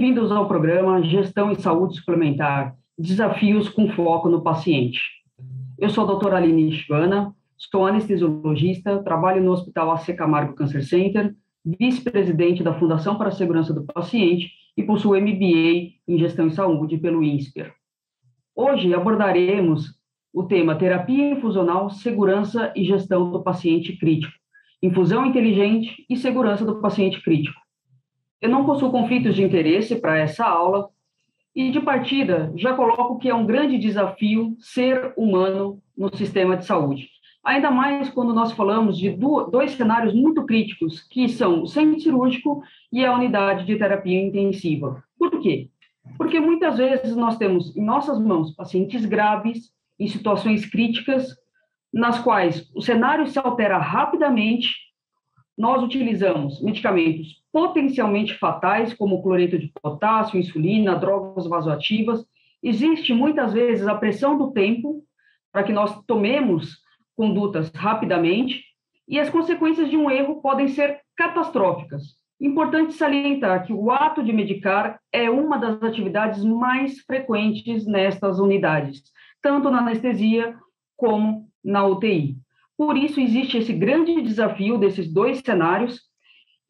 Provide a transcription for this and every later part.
Bem-vindos ao programa Gestão e Saúde Suplementar, Desafios com Foco no Paciente. Eu sou a doutora Aline Ivana, sou anestesiologista, trabalho no Hospital AC Camargo Cancer Center, vice-presidente da Fundação para a Segurança do Paciente e possuo MBA em Gestão e Saúde pelo INSPER. Hoje abordaremos o tema Terapia Infusional, Segurança e Gestão do Paciente Crítico, Infusão Inteligente e Segurança do Paciente Crítico. Eu não possuo conflitos de interesse para essa aula, e, de partida, já coloco que é um grande desafio ser humano no sistema de saúde. Ainda mais quando nós falamos de dois cenários muito críticos, que são o centro cirúrgico e a unidade de terapia intensiva. Por quê? Porque muitas vezes nós temos em nossas mãos pacientes graves, em situações críticas, nas quais o cenário se altera rapidamente nós utilizamos medicamentos potencialmente fatais, como cloreto de potássio, insulina, drogas vasoativas. Existe muitas vezes a pressão do tempo para que nós tomemos condutas rapidamente e as consequências de um erro podem ser catastróficas. Importante salientar que o ato de medicar é uma das atividades mais frequentes nestas unidades, tanto na anestesia como na UTI. Por isso, existe esse grande desafio desses dois cenários,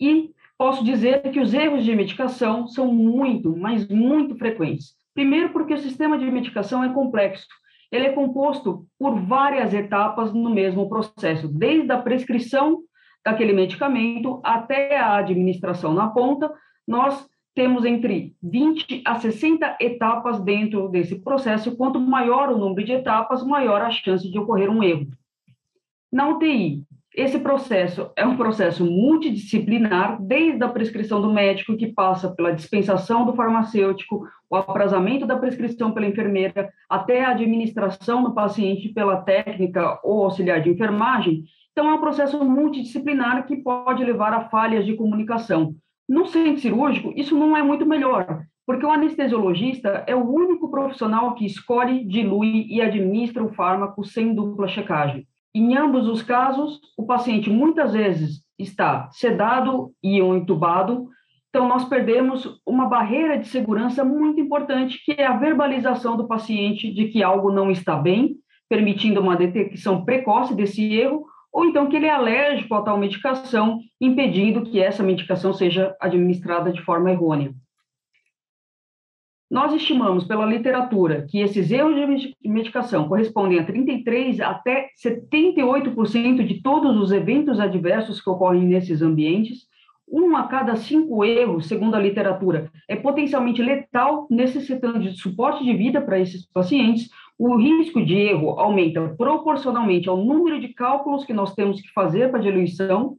e posso dizer que os erros de medicação são muito, mas muito frequentes. Primeiro, porque o sistema de medicação é complexo. Ele é composto por várias etapas no mesmo processo, desde a prescrição daquele medicamento até a administração na ponta. Nós temos entre 20 a 60 etapas dentro desse processo. Quanto maior o número de etapas, maior a chance de ocorrer um erro. Na UTI, esse processo é um processo multidisciplinar, desde a prescrição do médico, que passa pela dispensação do farmacêutico, o aprazamento da prescrição pela enfermeira, até a administração do paciente pela técnica ou auxiliar de enfermagem. Então, é um processo multidisciplinar que pode levar a falhas de comunicação. No centro cirúrgico, isso não é muito melhor, porque o anestesiologista é o único profissional que escolhe, dilui e administra o fármaco sem dupla checagem. Em ambos os casos, o paciente muitas vezes está sedado e ou entubado, então nós perdemos uma barreira de segurança muito importante, que é a verbalização do paciente de que algo não está bem, permitindo uma detecção precoce desse erro, ou então que ele é alérgico a tal medicação, impedindo que essa medicação seja administrada de forma errônea. Nós estimamos pela literatura que esses erros de medicação correspondem a 33 até 78% de todos os eventos adversos que ocorrem nesses ambientes. Um a cada cinco erros, segundo a literatura, é potencialmente letal, necessitando de suporte de vida para esses pacientes. O risco de erro aumenta proporcionalmente ao número de cálculos que nós temos que fazer para diluição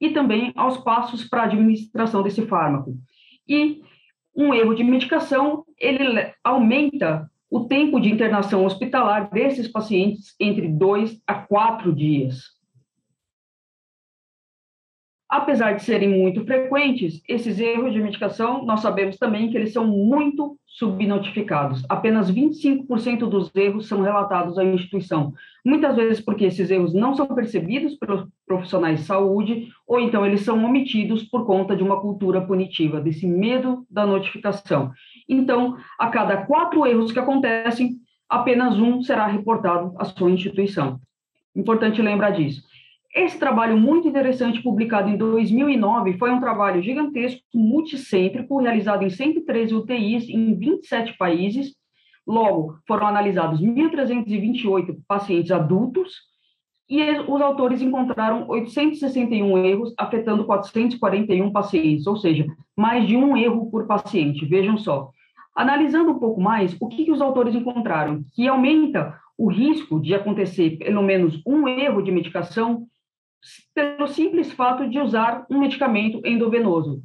e também aos passos para a administração desse fármaco. E um erro de medicação, ele aumenta o tempo de internação hospitalar desses pacientes entre dois a quatro dias. Apesar de serem muito frequentes, esses erros de medicação, nós sabemos também que eles são muito subnotificados. Apenas 25% dos erros são relatados à instituição. Muitas vezes porque esses erros não são percebidos pelos profissionais de saúde, ou então eles são omitidos por conta de uma cultura punitiva, desse medo da notificação. Então, a cada quatro erros que acontecem, apenas um será reportado à sua instituição. Importante lembrar disso. Esse trabalho muito interessante, publicado em 2009, foi um trabalho gigantesco, multicêntrico, realizado em 113 UTIs em 27 países. Logo, foram analisados 1.328 pacientes adultos e os autores encontraram 861 erros, afetando 441 pacientes, ou seja, mais de um erro por paciente. Vejam só. Analisando um pouco mais, o que, que os autores encontraram? Que aumenta o risco de acontecer pelo menos um erro de medicação pelo simples fato de usar um medicamento endovenoso.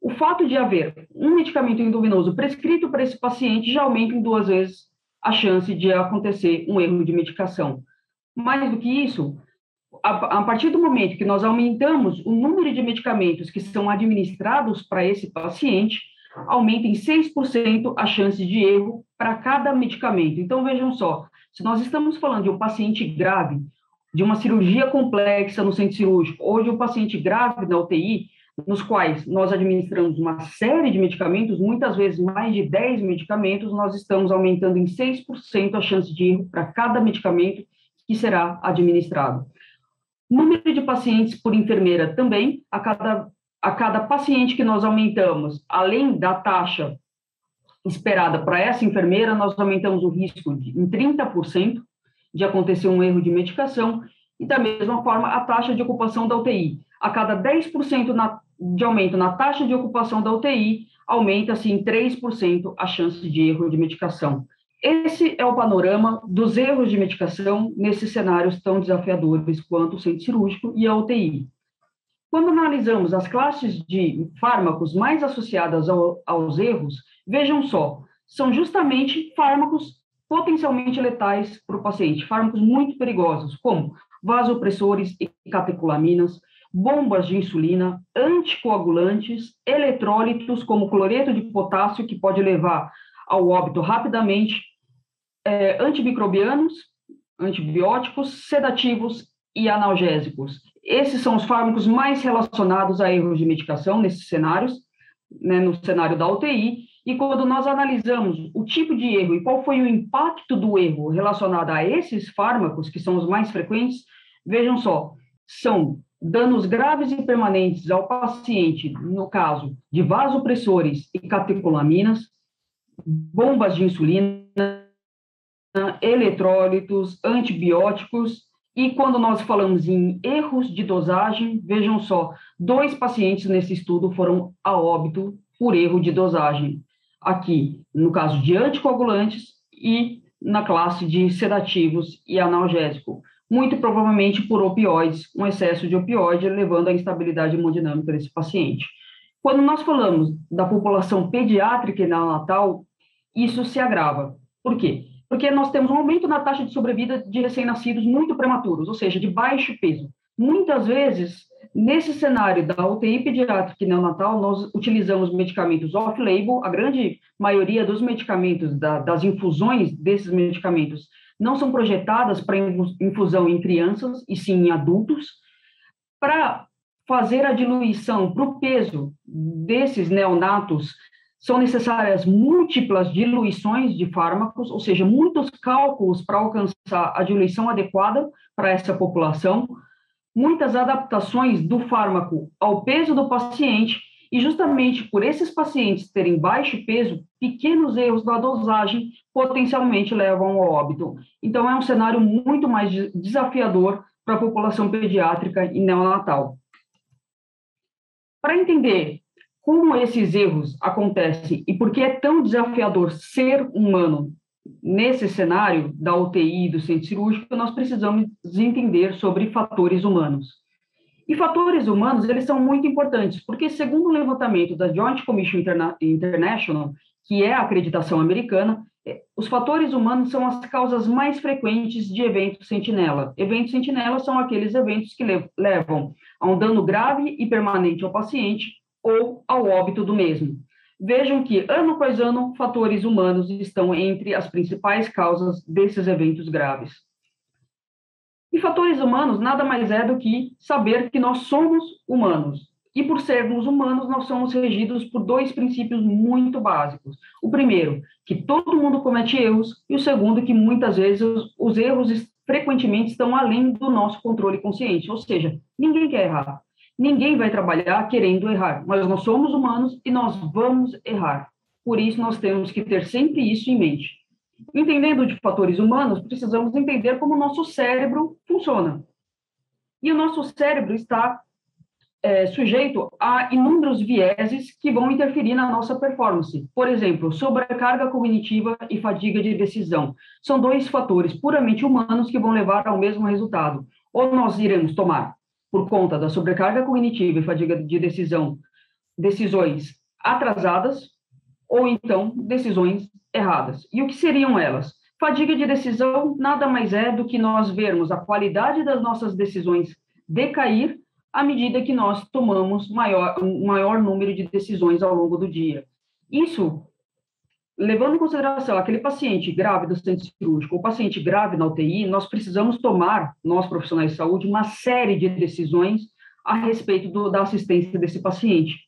O fato de haver um medicamento endovenoso prescrito para esse paciente já aumenta em duas vezes a chance de acontecer um erro de medicação. Mais do que isso, a, partir do momento que nós aumentamos o número de medicamentos que são administrados para esse paciente, aumenta em 6% a chance de erro para cada medicamento. Então, vejam só, se nós estamos falando de um paciente grave, de uma cirurgia complexa no centro cirúrgico ou de um paciente grave na UTI, nos quais nós administramos uma série de medicamentos, muitas vezes mais de 10 medicamentos, nós estamos aumentando em 6% a chance de erro para cada medicamento que será administrado. Número de pacientes por enfermeira também, a cada, a cada paciente que nós aumentamos, além da taxa esperada para essa enfermeira, nós aumentamos o risco de, em 30% de acontecer um erro de medicação, e da mesma forma a taxa de ocupação da UTI. A cada 10% na, de aumento na taxa de ocupação da UTI, aumenta-se em 3% a chance de erro de medicação. Esse é o panorama dos erros de medicação nesses cenários tão desafiadores quanto o centro cirúrgico e a UTI. Quando analisamos as classes de fármacos mais associadas ao, aos erros, vejam só, são justamente fármacos potencialmente letais para o paciente, fármacos muito perigosos, como vasopressores e catecolaminas, bombas de insulina, anticoagulantes, eletrólitos, como cloreto de potássio, que pode levar ao óbito rapidamente, é, antimicrobianos, antibióticos, sedativos e analgésicos. Esses são os fármacos mais relacionados a erros de medicação nesses cenários, né, no cenário da UTI, e quando nós analisamos o tipo de erro e qual foi o impacto do erro relacionado a esses fármacos, que são os mais frequentes, vejam só, são danos graves e permanentes ao paciente, no caso de vasopressores e catecolaminas, bombas de insulina, eletrólitos, antibióticos, e quando nós falamos em erros de dosagem, vejam só, dois pacientes nesse estudo foram a óbito por erro de dosagem. Aqui, no caso de anticoagulantes e na classe de sedativos e analgésico muito provavelmente por opioides, um excesso de opioide, levando à instabilidade hemodinâmica desse paciente. Quando nós falamos da população pediátrica e neonatal, isso se agrava. Por quê? Porque nós temos um aumento na taxa de sobrevida de recém-nascidos muito prematuros, ou seja, de baixo peso. Muitas vezes, nesse cenário da UTI pediátrica e neonatal, nós utilizamos medicamentos off-label, a grande maioria dos medicamentos, da, das infusões desses medicamentos, não são projetadas para infusão em crianças, e sim em adultos, para fazer a diluição para o peso desses neonatos, são necessárias múltiplas diluições de fármacos, ou seja, muitos cálculos para alcançar a diluição adequada para essa população, muitas adaptações do fármaco ao peso do paciente e justamente por esses pacientes terem baixo peso, pequenos erros da dosagem potencialmente levam ao óbito. Então, é um cenário muito mais desafiador para a população pediátrica e neonatal. Para entender como esses erros acontecem e por que é tão desafiador ser humano nesse cenário da UTI e do centro cirúrgico, nós precisamos entender sobre fatores humanos. E fatores humanos, eles são muito importantes, porque segundo o levantamento da Joint Commission Interna International, que é a acreditação americana, é, os fatores humanos são as causas mais frequentes de eventos sentinela. Eventos sentinela são aqueles eventos que levam a um dano grave e permanente ao paciente ou ao óbito do mesmo. Vejam que, ano após ano, fatores humanos estão entre as principais causas desses eventos graves. E fatores humanos nada mais é do que saber que nós somos humanos. E por sermos humanos, nós somos regidos por dois princípios muito básicos. O primeiro, que todo mundo comete erros, e o segundo, que muitas vezes os, os erros frequentemente estão além do nosso controle consciente, ou seja, ninguém quer errar. Ninguém vai trabalhar querendo errar, mas nós somos humanos e nós vamos errar. Por isso, nós temos que ter sempre isso em mente. Entendendo de fatores humanos, precisamos entender como o nosso cérebro funciona. E o nosso cérebro está é, sujeito a inúmeros vieses que vão interferir na nossa performance. Por exemplo, sobrecarga cognitiva e fadiga de decisão. São dois fatores puramente humanos que vão levar ao mesmo resultado. Ou nós iremos tomar, por conta da sobrecarga cognitiva e fadiga de decisão, decisões atrasadas, ou então decisões erradas. E o que seriam elas? Fadiga de decisão nada mais é do que nós vermos a qualidade das nossas decisões decair à medida que nós tomamos maior, um maior número de decisões ao longo do dia. Isso, levando em consideração aquele paciente grave do centro cirúrgico, ou paciente grave na UTI, nós precisamos tomar, nós profissionais de saúde, uma série de decisões a respeito do, da assistência desse paciente.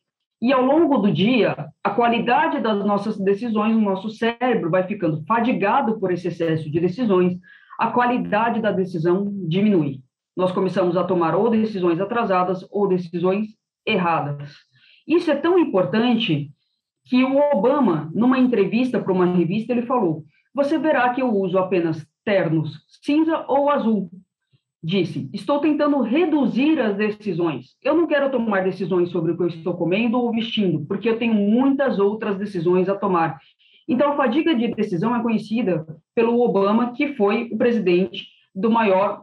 E ao longo do dia, a qualidade das nossas decisões, o nosso cérebro vai ficando fadigado por esse excesso de decisões, a qualidade da decisão diminui. Nós começamos a tomar ou decisões atrasadas ou decisões erradas. Isso é tão importante que o Obama, numa entrevista para uma revista, ele falou: Você verá que eu uso apenas ternos cinza ou azul. Disse: Estou tentando reduzir as decisões. Eu não quero tomar decisões sobre o que eu estou comendo ou vestindo, porque eu tenho muitas outras decisões a tomar. Então, a fadiga de decisão é conhecida pelo Obama, que foi o presidente do maior,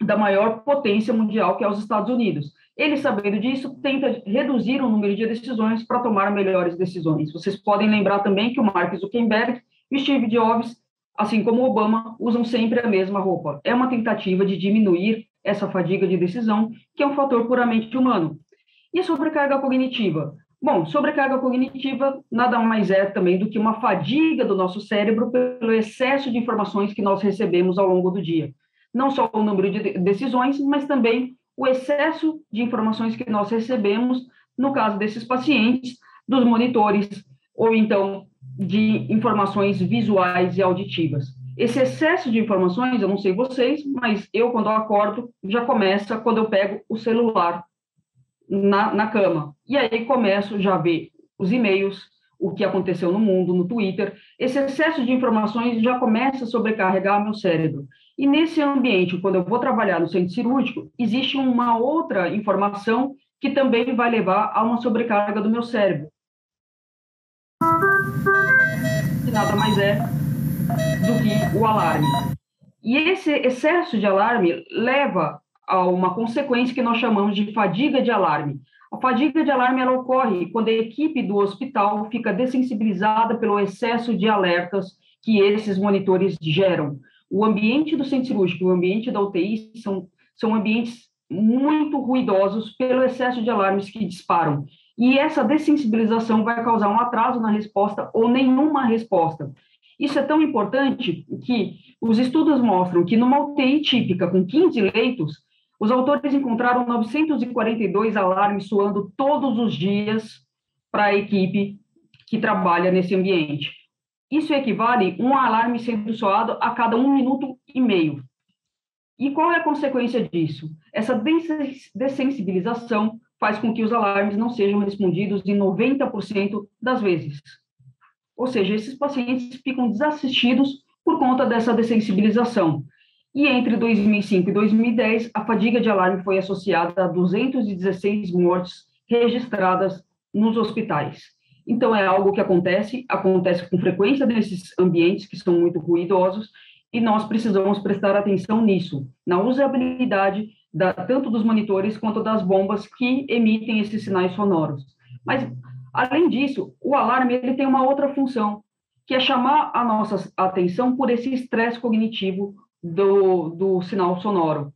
da maior potência mundial, que é os Estados Unidos. Ele, sabendo disso, tenta reduzir o número de decisões para tomar melhores decisões. Vocês podem lembrar também que o Mark Zuckerberg e Steve Jobs, assim como Obama, usam sempre a mesma roupa. É uma tentativa de diminuir essa fadiga de decisão, que é um fator puramente humano. E a sobrecarga cognitiva? Bom, sobrecarga cognitiva nada mais é também do que uma fadiga do nosso cérebro pelo excesso de informações que nós recebemos ao longo do dia. Não só o número de decisões, mas também o excesso de informações que nós recebemos, no caso desses pacientes, dos monitores, ou então de informações visuais e auditivas. Esse excesso de informações, eu não sei vocês, mas eu, quando eu acordo, já começa quando eu pego o celular na, na cama. E aí começo já a ver os e-mails, o que aconteceu no mundo, no Twitter. Esse excesso de informações já começa a sobrecarregar meu cérebro. E nesse ambiente, quando eu vou trabalhar no centro cirúrgico, existe uma outra informação que também vai levar a uma sobrecarga do meu cérebro. Que nada mais é do que o alarme. E esse excesso de alarme leva a uma consequência que nós chamamos de fadiga de alarme. A fadiga de alarme ela ocorre quando a equipe do hospital fica dessensibilizada pelo excesso de alertas que esses monitores geram o ambiente do centro cirúrgico e o ambiente da UTI são, são ambientes muito ruidosos pelo excesso de alarmes que disparam. E essa dessensibilização vai causar um atraso na resposta ou nenhuma resposta. Isso é tão importante que os estudos mostram que numa UTI típica com 15 leitos, os autores encontraram 942 alarmes soando todos os dias para a equipe que trabalha nesse ambiente. Isso equivale a um alarme sendo soado a cada um minuto e meio. E qual é a consequência disso? Essa dessensibilização faz com que os alarmes não sejam respondidos em 90% das vezes. Ou seja, esses pacientes ficam desassistidos por conta dessa dessensibilização. E entre 2005 e 2010, a fadiga de alarme foi associada a 216 mortes registradas nos hospitais. Então, é algo que acontece, acontece com frequência nesses ambientes que são muito ruidosos, e nós precisamos prestar atenção nisso, na usabilidade da, tanto dos monitores quanto das bombas que emitem esses sinais sonoros. Mas, além disso, o alarme ele tem uma outra função, que é chamar a nossa atenção por esse estresse cognitivo do, do sinal sonoro.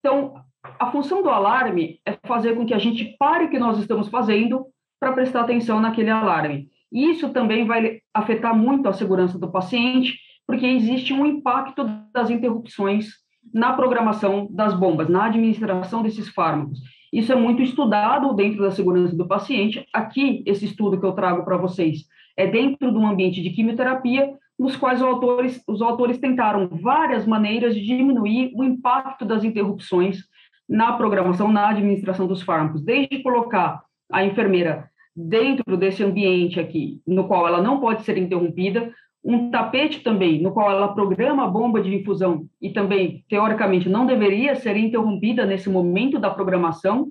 Então, a função do alarme é fazer com que a gente pare o que nós estamos fazendo para prestar atenção naquele alarme. E isso também vai afetar muito a segurança do paciente, porque existe um impacto das interrupções na programação das bombas, na administração desses fármacos. Isso é muito estudado dentro da segurança do paciente. Aqui, esse estudo que eu trago para vocês é dentro de um ambiente de quimioterapia, nos quais os autores, os autores tentaram várias maneiras de diminuir o impacto das interrupções na programação, na administração dos fármacos, desde colocar a enfermeira dentro desse ambiente aqui, no qual ela não pode ser interrompida, um tapete também, no qual ela programa a bomba de infusão e também, teoricamente, não deveria ser interrompida nesse momento da programação,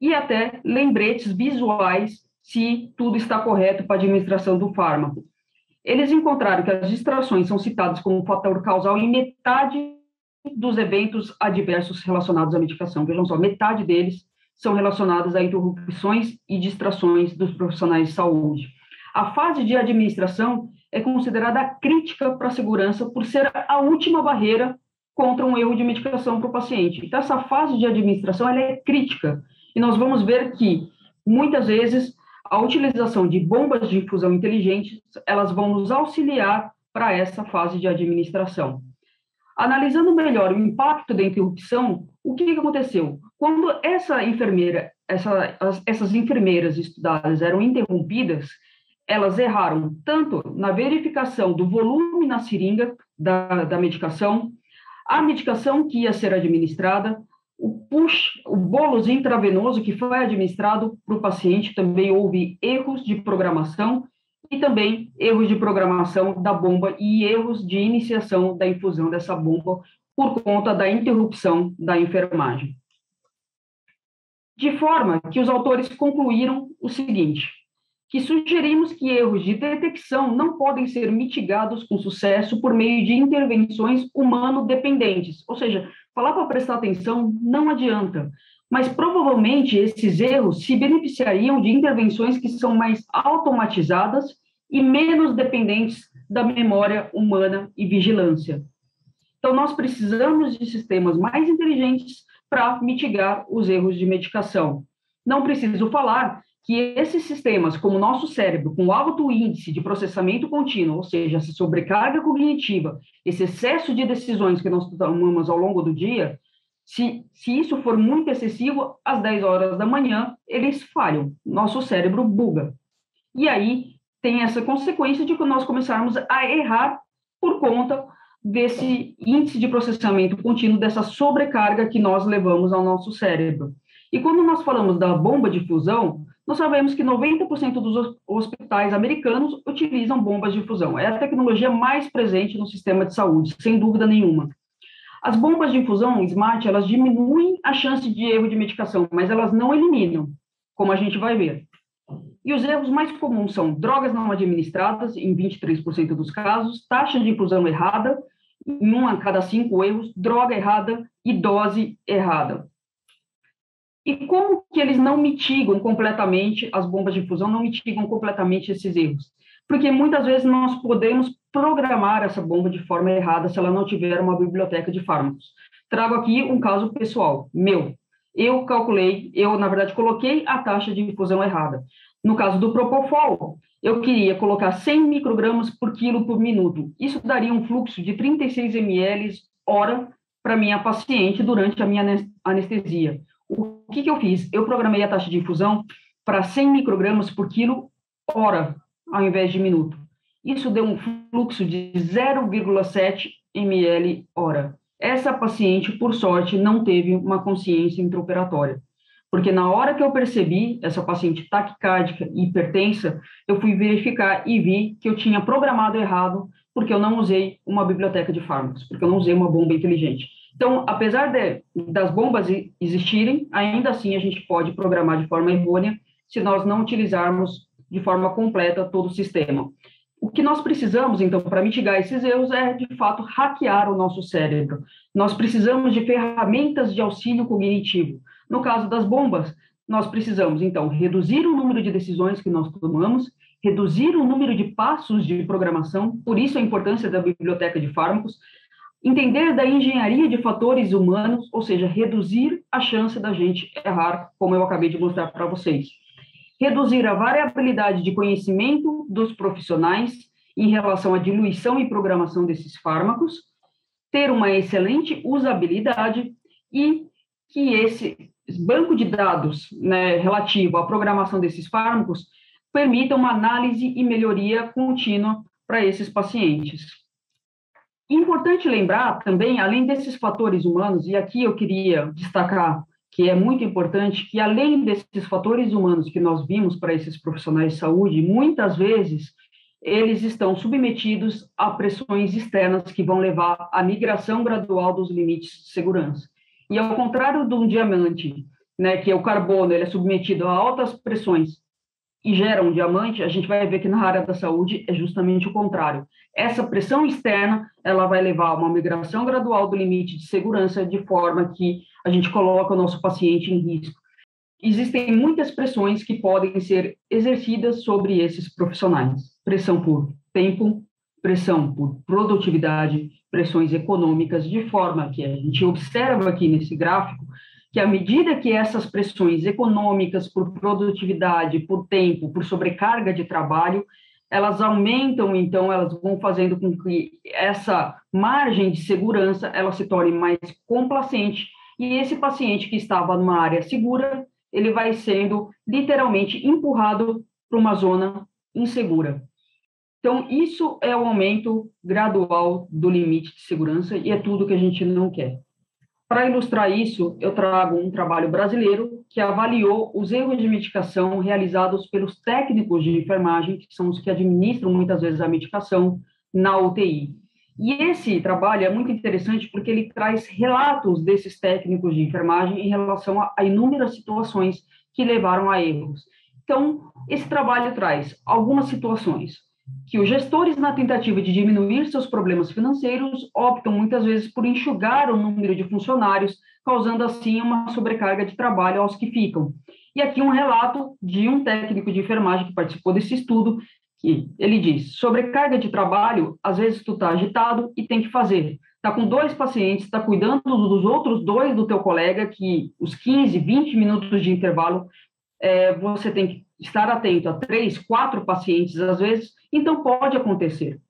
e até lembretes visuais se tudo está correto para a administração do fármaco. Eles encontraram que as distrações são citadas como fator causal em metade dos eventos adversos relacionados à medicação. Vejam só, metade deles são relacionadas a interrupções e distrações dos profissionais de saúde. A fase de administração é considerada crítica para a segurança por ser a última barreira contra um erro de medicação para o paciente. Então, essa fase de administração é crítica. E nós vamos ver que, muitas vezes, a utilização de bombas de infusão inteligentes, elas vão nos auxiliar para essa fase de administração. Analisando melhor o impacto da interrupção, o que aconteceu? Quando essa enfermeira, essa, as, essas enfermeiras estudadas eram interrompidas, elas erraram tanto na verificação do volume na seringa da, da medicação, a medicação que ia ser administrada, o push, o bolos intravenoso que foi administrado para o paciente, também houve erros de programação e também erros de programação da bomba e erros de iniciação da infusão dessa bomba por conta da interrupção da enfermagem. De forma que os autores concluíram o seguinte: que sugerimos que erros de detecção não podem ser mitigados com sucesso por meio de intervenções humano-dependentes. Ou seja, falar para prestar atenção não adianta, mas provavelmente esses erros se beneficiariam de intervenções que são mais automatizadas e menos dependentes da memória humana e vigilância. Então, nós precisamos de sistemas mais inteligentes para mitigar os erros de medicação. Não preciso falar que esses sistemas, como o nosso cérebro, com alto índice de processamento contínuo, ou seja, essa sobrecarga cognitiva, esse excesso de decisões que nós tomamos ao longo do dia, se, se isso for muito excessivo, às 10 horas da manhã, eles falham, nosso cérebro buga. E aí tem essa consequência de que nós começarmos a errar por conta desse índice de processamento contínuo, dessa sobrecarga que nós levamos ao nosso cérebro. E quando nós falamos da bomba de fusão, nós sabemos que 90% dos hospitais americanos utilizam bombas de infusão. É a tecnologia mais presente no sistema de saúde, sem dúvida nenhuma. As bombas de infusão SMART, elas diminuem a chance de erro de medicação, mas elas não eliminam, como a gente vai ver. E os erros mais comuns são drogas não administradas, em 23% dos casos, taxa de infusão errada, em um a cada cinco erros, droga errada e dose errada. E como que eles não mitigam completamente, as bombas de fusão não mitigam completamente esses erros? Porque muitas vezes nós podemos programar essa bomba de forma errada se ela não tiver uma biblioteca de fármacos. Trago aqui um caso pessoal, meu. Eu calculei, eu, na verdade, coloquei a taxa de infusão errada. No caso do Propofol, eu queria colocar 100 microgramas por quilo por minuto. Isso daria um fluxo de 36 ml hora para minha paciente durante a minha anestesia. O que, que eu fiz? Eu programei a taxa de infusão para 100 microgramas por quilo hora, ao invés de minuto. Isso deu um fluxo de 0,7 ml hora. Essa paciente, por sorte, não teve uma consciência intraoperatória. Porque na hora que eu percebi essa paciente taquicárdica e hipertensa, eu fui verificar e vi que eu tinha programado errado, porque eu não usei uma biblioteca de fármacos, porque eu não usei uma bomba inteligente. Então, apesar de, das bombas existirem, ainda assim a gente pode programar de forma errônea se nós não utilizarmos de forma completa todo o sistema. O que nós precisamos, então, para mitigar esses erros é, de fato, hackear o nosso cérebro. Nós precisamos de ferramentas de auxílio cognitivo. No caso das bombas, nós precisamos, então, reduzir o número de decisões que nós tomamos, reduzir o número de passos de programação, por isso a importância da biblioteca de fármacos, entender da engenharia de fatores humanos, ou seja, reduzir a chance da gente errar, como eu acabei de mostrar para vocês. Reduzir a variabilidade de conhecimento dos profissionais em relação à diluição e programação desses fármacos, ter uma excelente usabilidade e que esse banco de dados né, relativo à programação desses fármacos permita uma análise e melhoria contínua para esses pacientes. Importante lembrar também, além desses fatores humanos, e aqui eu queria destacar que é muito importante que, além desses fatores humanos que nós vimos para esses profissionais de saúde, muitas vezes eles estão submetidos a pressões externas que vão levar à migração gradual dos limites de segurança. E ao contrário de um diamante, né, que é o carbono, ele é submetido a altas pressões e gera um diamante, a gente vai ver que na área da saúde é justamente o contrário. Essa pressão externa, ela vai levar a uma migração gradual do limite de segurança, de forma que a gente coloca o nosso paciente em risco. Existem muitas pressões que podem ser exercidas sobre esses profissionais. Pressão por tempo, pressão por produtividade, pressões econômicas, de forma que a gente observa aqui nesse gráfico que à medida que essas pressões econômicas por produtividade, por tempo, por sobrecarga de trabalho, elas aumentam, então elas vão fazendo com que essa margem de segurança ela se torne mais complacente e esse paciente que estava numa área segura, ele vai sendo literalmente empurrado para uma zona insegura. Então, isso é o aumento gradual do limite de segurança e é tudo que a gente não quer. Para ilustrar isso, eu trago um trabalho brasileiro que avaliou os erros de medicação realizados pelos técnicos de enfermagem, que são os que administram muitas vezes a medicação na UTI. E esse trabalho é muito interessante porque ele traz relatos desses técnicos de enfermagem em relação a, inúmeras situações que levaram a erros. Então, esse trabalho traz algumas situações que os gestores, na tentativa de diminuir seus problemas financeiros, optam muitas vezes por enxugar o número de funcionários, causando assim uma sobrecarga de trabalho aos que ficam. E aqui um relato de um técnico de enfermagem que participou desse estudo, que ele diz: sobrecarga de trabalho, às vezes tu tá agitado e tem que fazer. Tá com dois pacientes, está cuidando dos outros dois do teu colega, que os 15, 20 minutos de intervalo é, você tem que estar atento a três, quatro pacientes às vezes, então pode acontecer.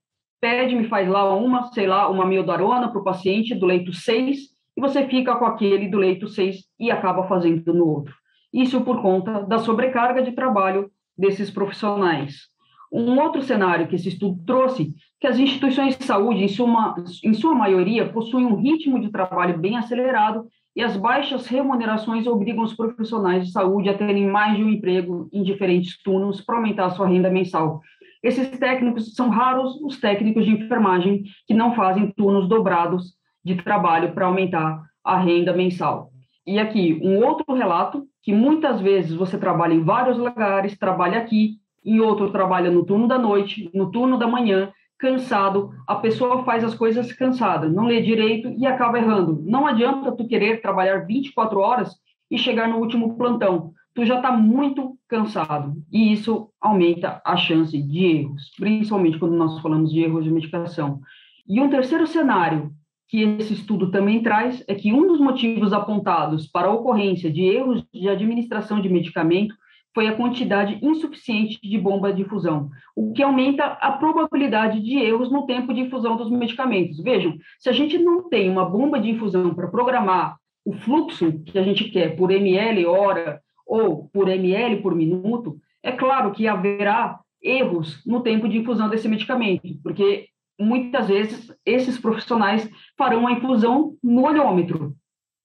Pede-me, faz lá uma, sei lá, uma miodarona para o paciente do leito 6, e você fica com aquele do leito 6 e acaba fazendo no outro. Isso por conta da sobrecarga de trabalho desses profissionais. Um outro cenário que esse estudo trouxe, que as instituições de saúde, em sua, em sua maioria, possuem um ritmo de trabalho bem acelerado e as baixas remunerações obrigam os profissionais de saúde a terem mais de um emprego em diferentes turnos para aumentar sua renda mensal. Esses técnicos são raros os técnicos de enfermagem que não fazem turnos dobrados de trabalho para aumentar a renda mensal. E aqui um outro relato que muitas vezes você trabalha em vários lugares, trabalha aqui, em outro trabalha no turno da noite, no turno da manhã, cansado, a pessoa faz as coisas cansada, não lê direito e acaba errando. Não adianta tu querer trabalhar 24 horas e chegar no último plantão. Tu já está muito cansado e isso aumenta a chance de erros, principalmente quando nós falamos de erros de medicação. E um terceiro cenário que esse estudo também traz é que um dos motivos apontados para a ocorrência de erros de administração de medicamento foi a quantidade insuficiente de bomba de infusão, o que aumenta a probabilidade de erros no tempo de infusão dos medicamentos. Vejam, se a gente não tem uma bomba de infusão para programar o fluxo que a gente quer por ml hora ou por ml por minuto, é claro que haverá erros no tempo de infusão desse medicamento, porque muitas vezes esses profissionais farão a infusão no olhômetro,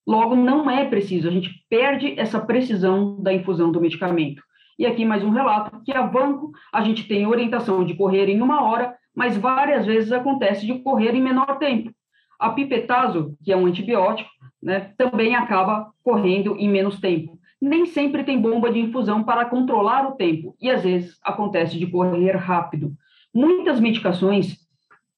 Logo, não é preciso, a gente perde essa precisão da infusão do medicamento. E aqui mais um relato que a banco a gente tem orientação de correr em uma hora, mas várias vezes acontece de correr em menor tempo. A pipetazo, que é um antibiótico, né, também acaba correndo em menos tempo. Nem sempre tem bomba de infusão para controlar o tempo, e às vezes acontece de correr rápido. Muitas medicações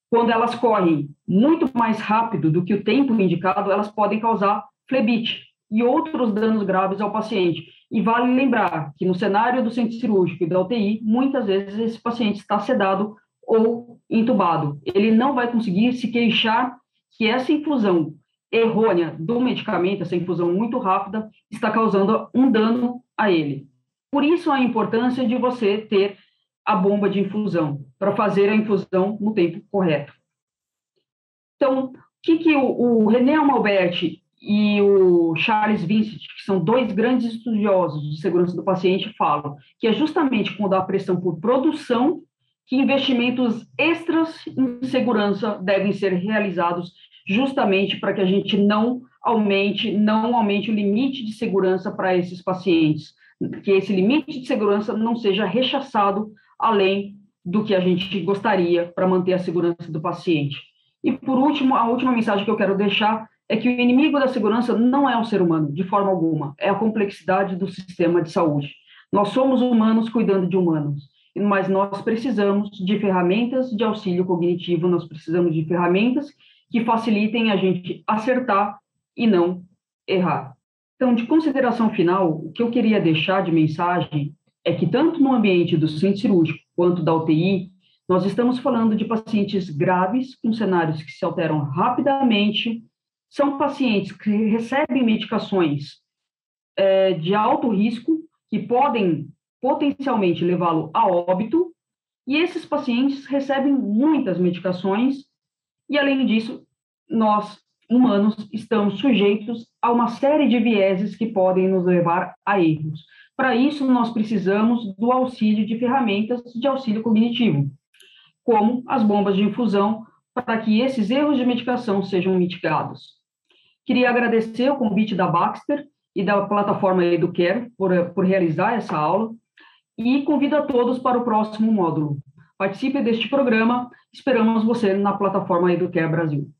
quando elas correm muito mais rápido do que o tempo indicado, elas podem causar flebite e outros danos graves ao paciente. E vale lembrar que no cenário do centro cirúrgico e da UTI, muitas vezes esse paciente está sedado ou entubado. Ele não vai conseguir se queixar que essa infusão errônea do medicamento, essa infusão muito rápida, está causando um dano a ele. Por isso a importância de você ter a bomba de infusão, para fazer a infusão no tempo correto. Então, o que, que o, o René Amalberti e o Charles Vincent, que são dois grandes estudiosos de segurança do paciente, falam que é justamente quando há pressão por produção que investimentos extras em segurança devem ser realizados justamente para que a gente não aumente, não aumente o limite de segurança para esses pacientes, que esse limite de segurança não seja rechaçado além do que a gente gostaria para manter a segurança do paciente. E por último, a última mensagem que eu quero deixar é que o inimigo da segurança não é o ser humano, de forma alguma, é a complexidade do sistema de saúde. Nós somos humanos cuidando de humanos, mas nós precisamos de ferramentas de auxílio cognitivo, nós precisamos de ferramentas que facilitem a gente acertar e não errar. Então, de consideração final, o que eu queria deixar de mensagem é que tanto no ambiente do centro cirúrgico quanto da UTI, nós estamos falando de pacientes graves com cenários que se alteram rapidamente, são pacientes que recebem medicações é, de alto risco, que podem potencialmente levá-lo a óbito, e esses pacientes recebem muitas medicações, e além disso, nós humanos estamos sujeitos a uma série de vieses que podem nos levar a erros. Para isso, nós precisamos do auxílio de ferramentas de auxílio cognitivo, como as bombas de infusão, para que esses erros de medicação sejam mitigados. Queria agradecer o convite da Baxter e da plataforma EduCare por, por realizar essa aula e convido a todos para o próximo módulo. Participe deste programa, esperamos você na plataforma EduCare Brasil.